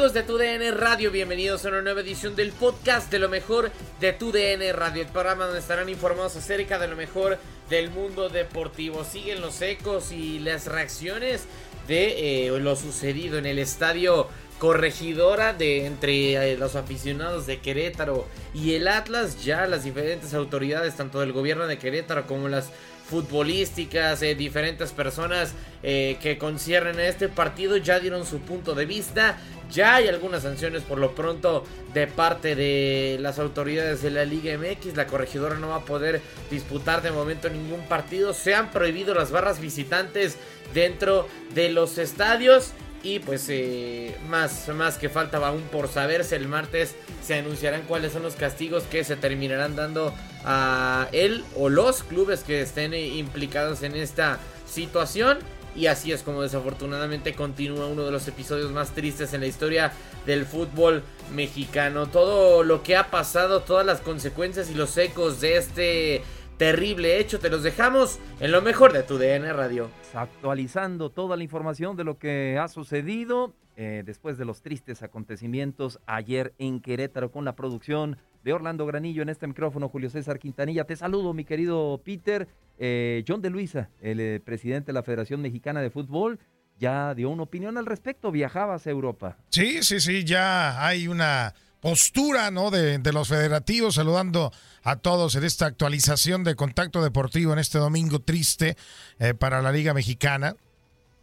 Amigos de TUDN Radio? Bienvenidos a una nueva edición del podcast de lo mejor de TUDN Radio, el programa donde estarán informados acerca de lo mejor del mundo deportivo. Siguen los ecos y las reacciones de eh, lo sucedido en el estadio corregidora de entre eh, los aficionados de Querétaro y el Atlas, ya las diferentes autoridades, tanto del gobierno de Querétaro como las futbolísticas, eh, diferentes personas eh, que conciernen a este partido ya dieron su punto de vista. Ya hay algunas sanciones por lo pronto de parte de las autoridades de la Liga MX. La corregidora no va a poder disputar de momento ningún partido. Se han prohibido las barras visitantes dentro de los estadios. Y pues eh, más, más que falta aún por saberse. El martes se anunciarán cuáles son los castigos que se terminarán dando a él o los clubes que estén eh, implicados en esta situación. Y así es como desafortunadamente continúa uno de los episodios más tristes en la historia del fútbol mexicano. Todo lo que ha pasado, todas las consecuencias y los ecos de este terrible hecho, te los dejamos en lo mejor de tu DN Radio. Actualizando toda la información de lo que ha sucedido eh, después de los tristes acontecimientos ayer en Querétaro con la producción de Orlando Granillo en este micrófono, Julio César Quintanilla. Te saludo, mi querido Peter. Eh, John de Luisa, el eh, presidente de la Federación Mexicana de Fútbol, ya dio una opinión al respecto. Viajaba hacia Europa. Sí, sí, sí, ya hay una postura ¿no? de, los federativos, saludando a todos en esta actualización de Contacto Deportivo en este domingo triste eh, para la Liga Mexicana.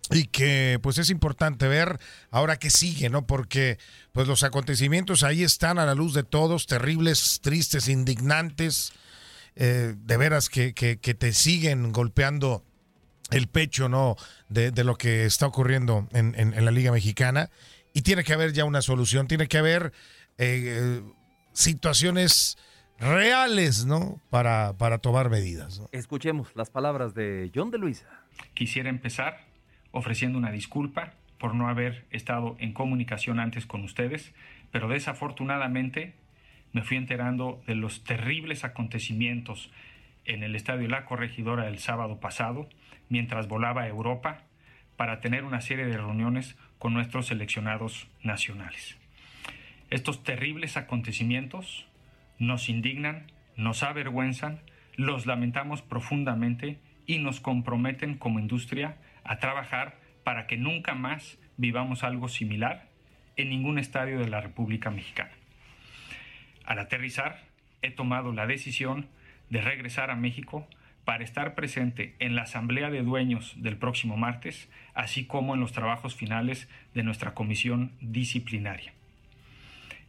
Y que pues es importante ver ahora que sigue, ¿no? Porque pues los acontecimientos ahí están a la luz de todos, terribles, tristes, indignantes, eh, de veras que, que, te siguen golpeando el pecho, ¿no? De, lo que está ocurriendo en, en, en la Liga Mexicana. Y tiene que haber ya una solución, tiene que haber eh, situaciones reales, ¿no? Para, para tomar medidas. ¿no? Escuchemos las palabras de John de Luisa. Quisiera empezar ofreciendo una disculpa por no haber estado en comunicación antes con ustedes, pero desafortunadamente me fui enterando de los terribles acontecimientos en el Estadio La Corregidora el sábado pasado, mientras volaba a Europa para tener una serie de reuniones con nuestros seleccionados nacionales. Estos terribles acontecimientos nos indignan, nos avergüenzan, los lamentamos profundamente y nos comprometen como industria a trabajar para que nunca más vivamos algo similar en ningún estadio de la República Mexicana. Al aterrizar, he tomado la decisión de regresar a México para estar presente en la Asamblea de Dueños del próximo martes, así como en los trabajos finales de nuestra comisión disciplinaria.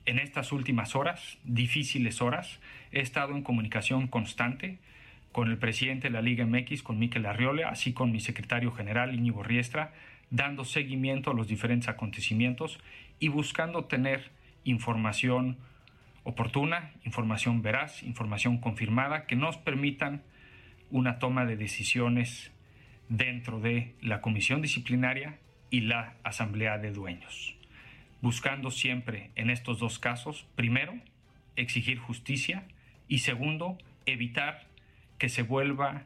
En estas últimas horas, difíciles horas, he estado en comunicación constante con el presidente de la Liga MX, con Miquel Arriole, así con mi secretario general Íñigo Riestra, dando seguimiento a los diferentes acontecimientos y buscando tener información oportuna, información veraz, información confirmada que nos permitan una toma de decisiones dentro de la comisión disciplinaria y la asamblea de dueños, buscando siempre en estos dos casos, primero, exigir justicia y segundo, evitar que se vuelva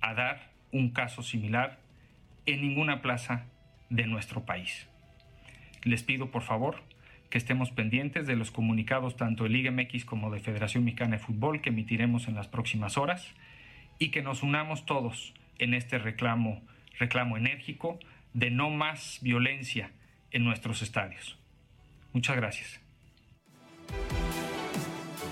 a dar un caso similar en ninguna plaza de nuestro país. Les pido por favor que estemos pendientes de los comunicados tanto de Liga MX como de Federación Mexicana de Fútbol que emitiremos en las próximas horas y que nos unamos todos en este reclamo, reclamo enérgico de no más violencia en nuestros estadios. Muchas gracias.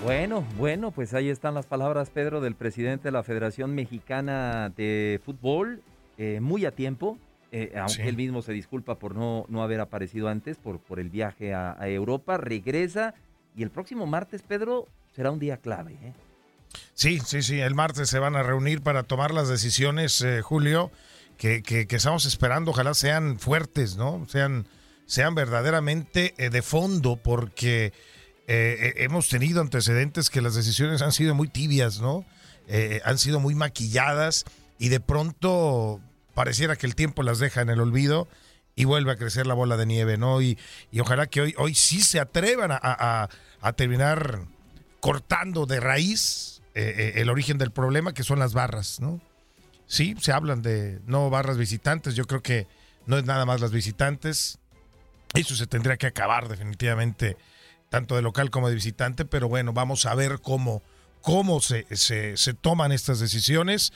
Bueno, bueno, pues ahí están las palabras, Pedro, del presidente de la Federación Mexicana de Fútbol, eh, muy a tiempo, eh, aunque él mismo se disculpa por no, no haber aparecido antes, por, por el viaje a, a Europa, regresa y el próximo martes, Pedro, será un día clave. ¿eh? Sí, sí, sí. El martes se van a reunir para tomar las decisiones, eh, Julio, que, que, estamos esperando. Ojalá sean fuertes, ¿no? Sean, sean verdaderamente eh, de fondo, porque eh, hemos tenido antecedentes que las decisiones han sido muy tibias, ¿no? han sido muy maquilladas y de pronto pareciera que el tiempo las deja en el olvido y vuelve a crecer la bola de nieve, ¿no? Y, y ojalá que hoy, hoy sí se atrevan a, a, terminar cortando de raíz eh, eh, el origen del problema, que son las barras, ¿no? Sí, se hablan de no barras visitantes, yo creo que no es nada más las visitantes, eso se tendría que acabar definitivamente, tanto de local como de visitante, pero bueno, vamos a ver cómo, cómo se, se, se toman estas decisiones,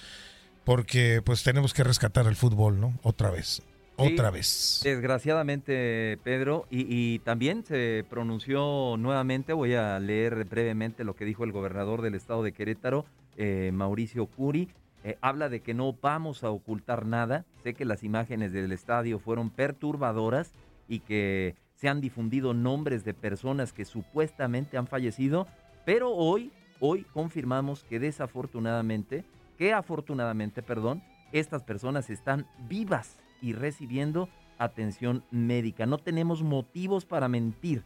porque pues tenemos que rescatar el fútbol, ¿no? Otra vez otra vez. Desgraciadamente, Pedro, y, también se pronunció nuevamente, voy a leer brevemente lo que dijo el gobernador del estado de Querétaro, eh, Mauricio Curi. Eh, habla de que no vamos a ocultar nada. Sé que las imágenes del estadio fueron perturbadoras y que se han difundido nombres de personas que supuestamente han fallecido, pero hoy, hoy confirmamos que desafortunadamente, que afortunadamente, perdón, estas personas están vivas y recibiendo atención médica. No tenemos motivos para mentir.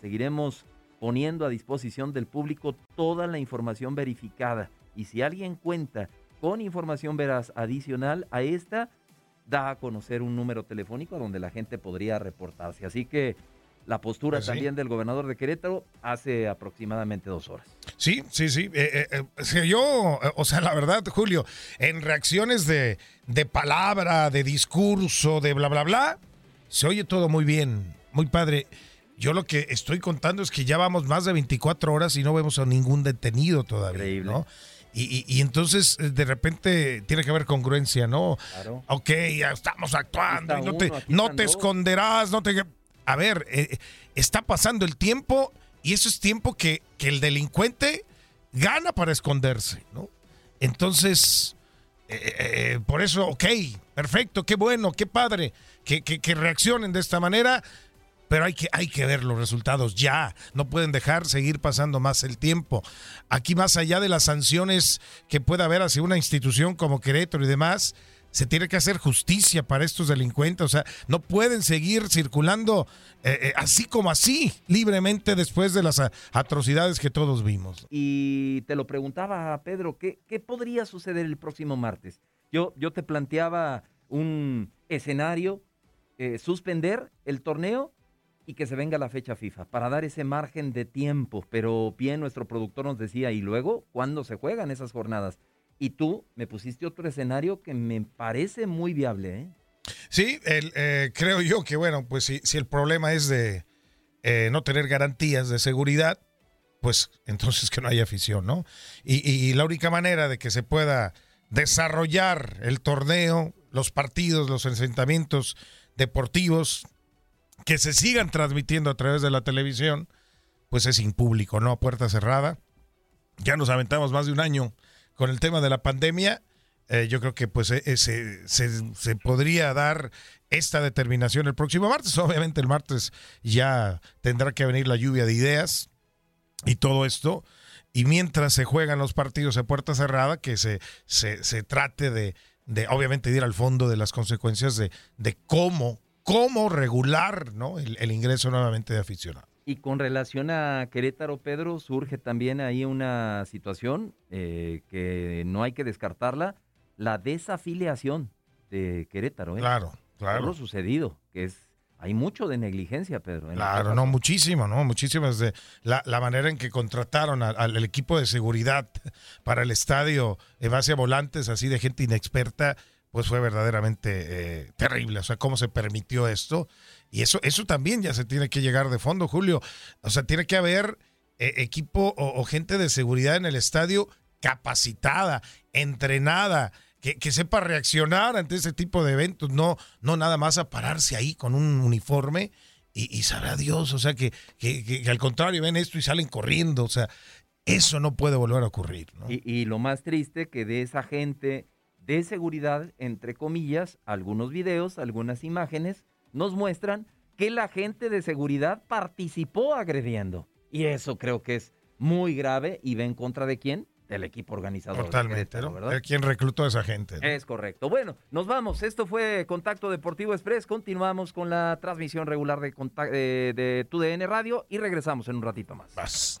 Seguiremos poniendo a disposición del público toda la información verificada. Y si alguien cuenta con información veraz adicional a esta, da a conocer un número telefónico donde la gente podría reportarse. Así que la postura pues también del gobernador de Querétaro hace aproximadamente dos horas. Sí, sí, sí. Eh, eh, eh yo, o sea, la verdad, Julio, en reacciones de, de palabra, de discurso, de bla, bla, bla, se oye todo muy bien, muy padre. Yo lo que estoy contando es que ya vamos más de 24 horas y no vemos a ningún detenido todavía, Increíble. ¿no? Y, y, entonces eh, de repente tiene que haber congruencia, ¿no? Claro. Ok, ya estamos actuando, no te, no te esconderás, no te a ver, eh, está pasando el tiempo y eso es tiempo que, el delincuente gana para esconderse, ¿no? Entonces, eh, eh, por eso, ok, perfecto, qué bueno, qué padre que, que, reaccionen de esta manera, pero hay que, hay que ver los resultados ya. No pueden dejar seguir pasando más el tiempo. Aquí, más allá de las sanciones que pueda haber hacia una institución como Querétaro y demás, se tiene que hacer justicia para estos delincuentes. O sea, no pueden seguir circulando eh, eh, así como así, libremente después de las atrocidades que todos vimos. Y te lo preguntaba, Pedro, ¿qué, qué podría suceder el próximo martes? Yo, yo te planteaba un escenario, eh, suspender el torneo y que se venga la fecha FIFA para dar ese margen de tiempo. Pero bien, nuestro productor nos decía, ¿y luego cuándo se juegan esas jornadas? Y tú me pusiste otro escenario que me parece muy viable. ¿eh? Sí, eh, creo yo que, bueno, pues si, si el problema es de eh, no tener garantías de seguridad, pues entonces que no haya afición, ¿no? Y, y, la única manera de que se pueda desarrollar el torneo, los partidos, los enfrentamientos deportivos, que se sigan transmitiendo a través de la televisión, pues es sin público, ¿no? A puerta cerrada. Ya nos aventamos más de un año con el tema de la pandemia, eh, yo creo que pues eh, se, se, podría dar esta determinación el próximo martes. Obviamente el martes ya tendrá que venir la lluvia de ideas y todo esto. Y mientras se juegan los partidos a puerta cerrada, que se, se, se trate de, de, obviamente, ir al fondo de las consecuencias de, de cómo, cómo regular ¿no? el, ingreso nuevamente de aficionados. Y con relación a Querétaro, Pedro, surge también ahí una situación eh, que no hay que descartarla la desafiliación de Querétaro. ¿eh? Claro, claro. lo sucedido, que es hay mucho de negligencia, Pedro. Claro, no, muchísimo, ¿no? Muchísimo de la, la manera en que contrataron al, equipo de seguridad para el estadio en base a volantes así de gente inexperta, pues fue verdaderamente eh, terrible. O sea, cómo se permitió esto. Y eso, eso también ya se tiene que llegar de fondo, Julio. O sea, tiene que haber eh, equipo o gente de seguridad en el estadio capacitada, entrenada, que, sepa reaccionar ante ese tipo de eventos, no, no nada más a pararse ahí con un uniforme y, y sabrá Dios, o sea, que, que, al contrario ven esto y salen corriendo, o sea, eso no puede volver a ocurrir. Y, y, lo más triste que de esa gente de seguridad, entre comillas, algunos videos, algunas imágenes, nos muestran que la gente de seguridad participó agrediendo. Y eso creo que es muy grave y va en contra de quién? del equipo organizador. Totalmente, ¿no? ¿verdad? quien reclutó a esa gente. Es correcto. Bueno, nos vamos. Esto fue Contacto Deportivo Express. Continuamos con la transmisión regular de, de, de TUDN Radio y regresamos en un ratito más. Vas.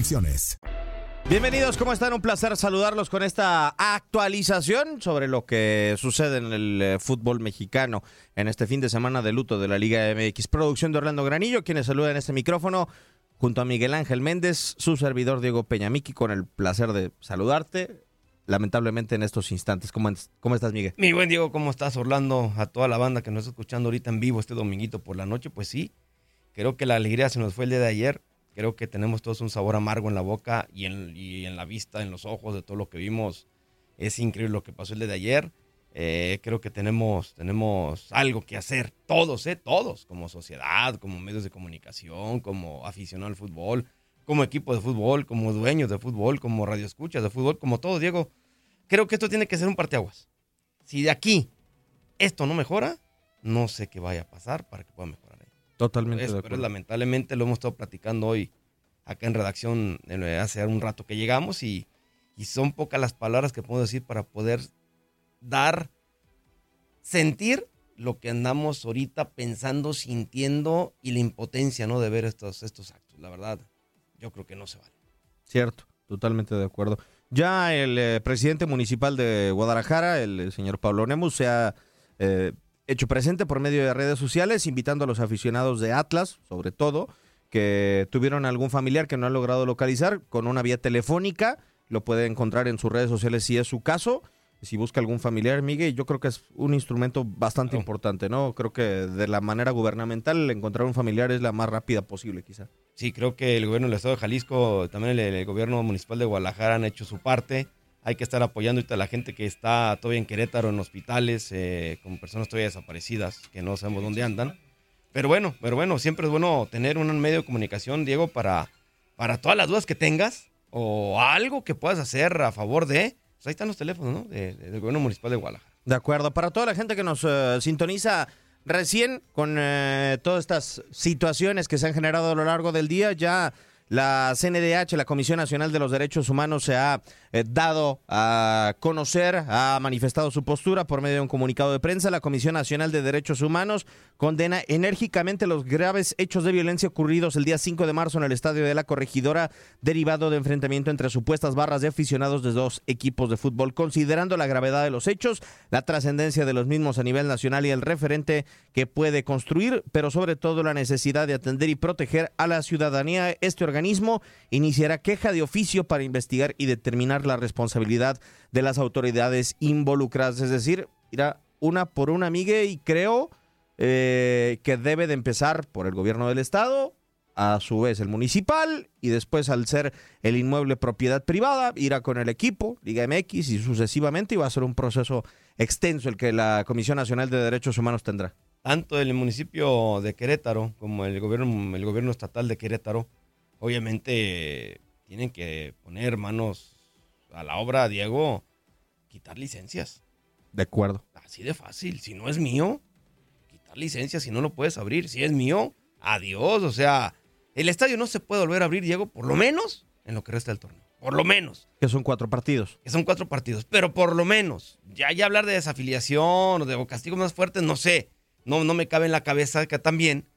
Bienvenidos, ¿cómo están? Un placer saludarlos con esta actualización sobre lo que sucede en el eh, fútbol mexicano en este fin de semana de luto de la Liga MX. Producción de Orlando Granillo, quienes saludan en este micrófono junto a Miguel Ángel Méndez, su servidor Diego Peñamiqui, con el placer de saludarte. Lamentablemente en estos instantes. ¿Cómo, ¿Cómo estás, Miguel? Mi buen Diego, ¿cómo estás, Orlando? A toda la banda que nos está escuchando ahorita en vivo este dominguito por la noche, pues sí, creo que la alegría se nos fue el día de ayer Creo que tenemos todos un sabor amargo en la boca y en, la vista, en los ojos de todo lo que vimos. Es increíble lo que pasó el día de ayer. Eh, creo que tenemos, algo que hacer, todos, ¿eh? todos, como sociedad, como medios de comunicación, como aficionado al fútbol, como equipo de fútbol, como dueños de fútbol, como radioescuchas de fútbol, como todo, Diego. Creo que esto tiene que ser un parteaguas. Si de aquí esto no mejora, no sé qué vaya a pasar para que pueda mejorar. Totalmente. pero lamentablemente lo hemos estado platicando hoy acá en redacción eh, hace un rato que llegamos y, son pocas las palabras que puedo decir para poder dar, sentir lo que andamos ahorita pensando, sintiendo y la impotencia ¿no? de ver estos, estos actos. La verdad, yo creo que no se vale. Cierto, totalmente de acuerdo. Ya el eh, presidente municipal de Guadalajara, el, señor Pablo Nemus, se ha eh, hecho presente por medio de redes sociales, invitando a los aficionados de Atlas, sobre todo, que tuvieron algún familiar que no han logrado localizar con una vía telefónica. Lo puede encontrar en sus redes sociales si es su caso. Si busca algún familiar, Miguel, yo creo que es un instrumento bastante importante, ¿no? Creo que de la manera gubernamental encontrar un familiar es la más rápida posible, quizá. Sí, creo que el gobierno del Estado de Jalisco, también el gobierno municipal de Guadalajara han hecho su parte hay que estar apoyando a la gente que está todavía en Querétaro, en hospitales, eh, con personas todavía desaparecidas, que no sabemos dónde andan. Pero bueno, pero bueno, siempre es bueno tener un medio de comunicación, Diego, para, para todas las dudas que tengas o algo que puedas hacer a favor de. Pues ahí están los teléfonos, ¿no? del gobierno municipal de Guadalajara. De acuerdo. Para toda la gente que nos eh, sintoniza recién con eh, todas estas situaciones que se han generado a lo largo del día, ya la CNDH, la Comisión Nacional de los Derechos Humanos, se ha eh, dado a conocer, ha manifestado su postura por medio de un comunicado de prensa. La Comisión Nacional de Derechos Humanos condena enérgicamente los graves hechos de violencia ocurridos el día 5 de marzo en el estadio de la Corregidora, derivado de enfrentamiento entre supuestas barras de aficionados de dos equipos de fútbol. Considerando la gravedad de los hechos, la trascendencia de los mismos a nivel nacional y el referente que puede construir, pero sobre todo la necesidad de atender y proteger a la ciudadanía, este organismo organismo iniciará queja de oficio para investigar y determinar la responsabilidad de las autoridades involucradas. Es decir, irá una por una, amiga, y creo eh, que debe de empezar por el gobierno del estado, a su vez el municipal y después al ser el inmueble propiedad privada irá con el equipo, Liga MX y sucesivamente y va a ser un proceso extenso el que la Comisión Nacional de Derechos Humanos tendrá. Tanto el municipio de Querétaro como el gobierno, el gobierno estatal de Querétaro, obviamente tienen que poner manos a la obra, Diego, quitar licencias. De acuerdo. Así de fácil. Si no es mío, quitar licencias. Si no lo puedes abrir. Si es mío, adiós. O sea, el estadio no se puede volver a abrir, Diego, por lo menos en lo que resta del torneo. Por lo menos. Que son cuatro partidos. Que son cuatro partidos. Pero por lo menos. Ya, ya hablar de desafiliación o de castigos más fuertes, no sé. No, no me cabe en la cabeza que también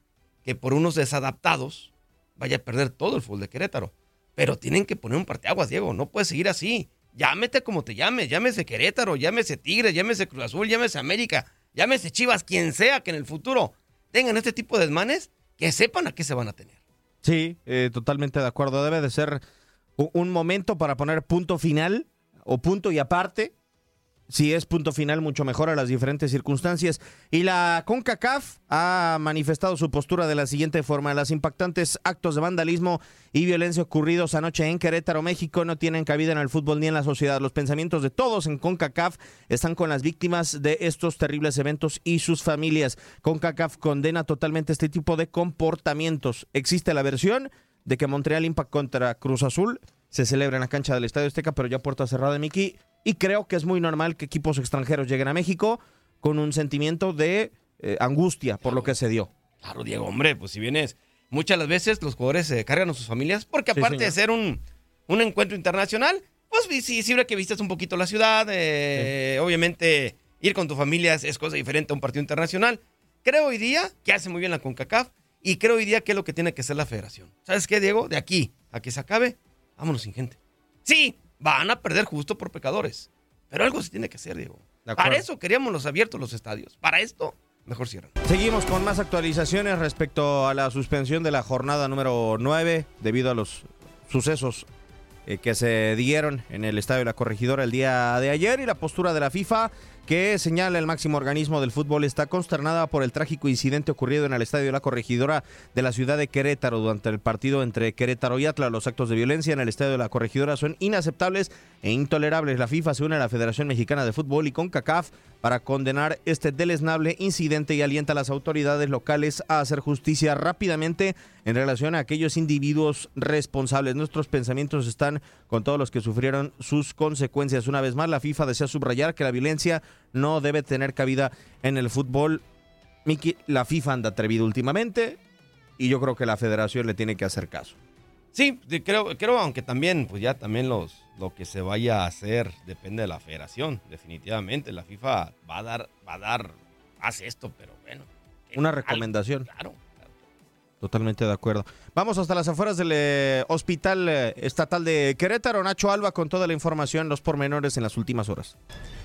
que por unos desadaptados vaya a perder todo el fútbol de Querétaro. Pero tienen que poner un parteaguas, Diego. No puede seguir así. Llámete como te llames. Llámese Querétaro, llámese Tigre, llámese Cruz Azul, llámese América, llámese Chivas, quien sea que en el futuro tengan este tipo de desmanes, que sepan a qué se van a tener. Sí, eh, totalmente de acuerdo. Debe de ser un momento para poner punto final o punto y aparte si es punto final, mucho mejor a las diferentes circunstancias. Y la CONCACAF ha manifestado su postura de la siguiente forma. Las impactantes actos de vandalismo y violencia ocurridos anoche en Querétaro, México, no tienen cabida en el fútbol ni en la sociedad. Los pensamientos de todos en CONCACAF están con las víctimas de estos terribles eventos y sus familias. CONCACAF condena totalmente este tipo de comportamientos. Existe la versión de que Montreal Impact contra Cruz Azul se celebra en la cancha del Estadio Azteca, pero ya puerta cerrada, Miki. Y creo que es muy normal que equipos extranjeros lleguen a México con un sentimiento de eh, angustia por lo que se dio. Claro, Diego, hombre, pues si vienes, muchas las veces los jugadores se cargan a sus familias, porque aparte de ser un, un encuentro internacional, pues sí, siempre que vistes un poquito la ciudad, eh, obviamente ir con tu familia es, cosa diferente a un partido internacional. Creo hoy día que hace muy bien la CONCACAF y creo hoy día que es lo que tiene que hacer la federación. ¿Sabes qué, Diego? De aquí a que se acabe, vámonos sin gente. Sí, van a perder justo por pecadores. Pero algo se tiene que hacer, Diego. Para eso queríamos los abiertos los estadios. Para esto, mejor cierran. Seguimos con más actualizaciones respecto a la suspensión de la jornada número 9 debido a los sucesos eh, que se dieron en el Estadio de la Corregidora el día de ayer y la postura de la FIFA que señala el máximo organismo del fútbol está consternada por el trágico incidente ocurrido en el estadio de la corregidora de la ciudad de Querétaro durante el partido entre Querétaro y Atlas. Los actos de violencia en el estadio de la corregidora son inaceptables e intolerables. La FIFA se une a la Federación Mexicana de Fútbol y con CACAF para condenar este deleznable incidente y alienta a las autoridades locales a hacer justicia rápidamente en relación a aquellos individuos responsables. Nuestros pensamientos están con todos los que sufrieron sus consecuencias. Una vez más, la FIFA desea subrayar que la violencia no debe tener cabida en el fútbol. Miki, la FIFA anda atrevido últimamente y yo creo que la federación le tiene que hacer caso. Sí, creo, creo aunque también, pues ya también los, lo que se vaya a hacer depende de la federación, definitivamente. La FIFA va a dar, va a dar, hace esto, pero bueno. Una recomendación. Claro, Totalmente de acuerdo. Vamos hasta las afueras del eh, Hospital eh, Estatal de Querétaro. Nacho Alba con toda la información, los pormenores en las últimas horas.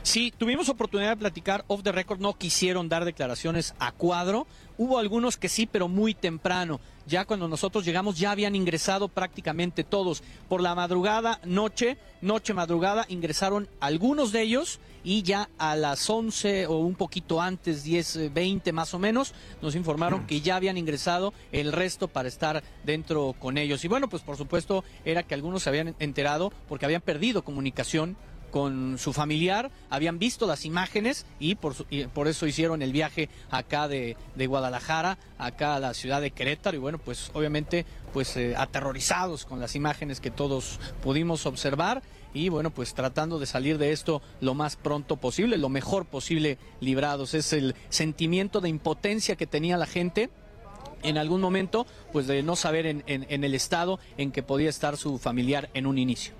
Sí, tuvimos oportunidad de platicar off the record, no quisieron dar declaraciones a cuadro. Hubo algunos que sí, pero muy temprano. Ya cuando nosotros llegamos ya habían ingresado prácticamente todos. Por la madrugada, noche, noche, madrugada, ingresaron algunos de ellos y ya a las 11 o un poquito antes, 10, 20 más o menos, nos informaron que ya habían ingresado el resto para estar dentro con ellos. Y bueno, pues por supuesto era que algunos se habían enterado porque habían perdido comunicación con su familiar, habían visto las imágenes y por, por eso hicieron el viaje acá de, Guadalajara, acá a la ciudad de Querétaro y bueno, pues obviamente pues eh, aterrorizados con las imágenes que todos pudimos observar y bueno, pues tratando de salir de esto lo más pronto posible, lo mejor posible librados. Es el sentimiento de impotencia que tenía la gente en algún momento, pues de no saber en, en el estado en que podía estar su familiar en un inicio.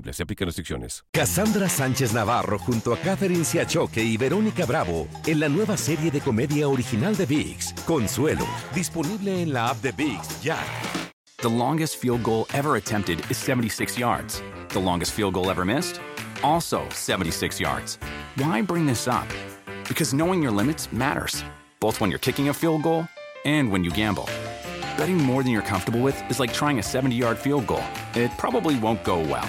elegibles. Se aplican restricciones. Cassandra Sánchez Navarro junto a Catherine Siachoque y Verónica Bravo en la nueva serie de comedia original de VIX, Consuelo, disponible en la app de VIX ya. The longest field goal ever attempted is 76 yards. The longest field goal ever missed? Also 76 yards. Why bring this up? Because knowing your limits matters, both when you're kicking a field goal and when you gamble. Betting more than you're comfortable with is like trying a 70 yard field goal. It probably won't go well.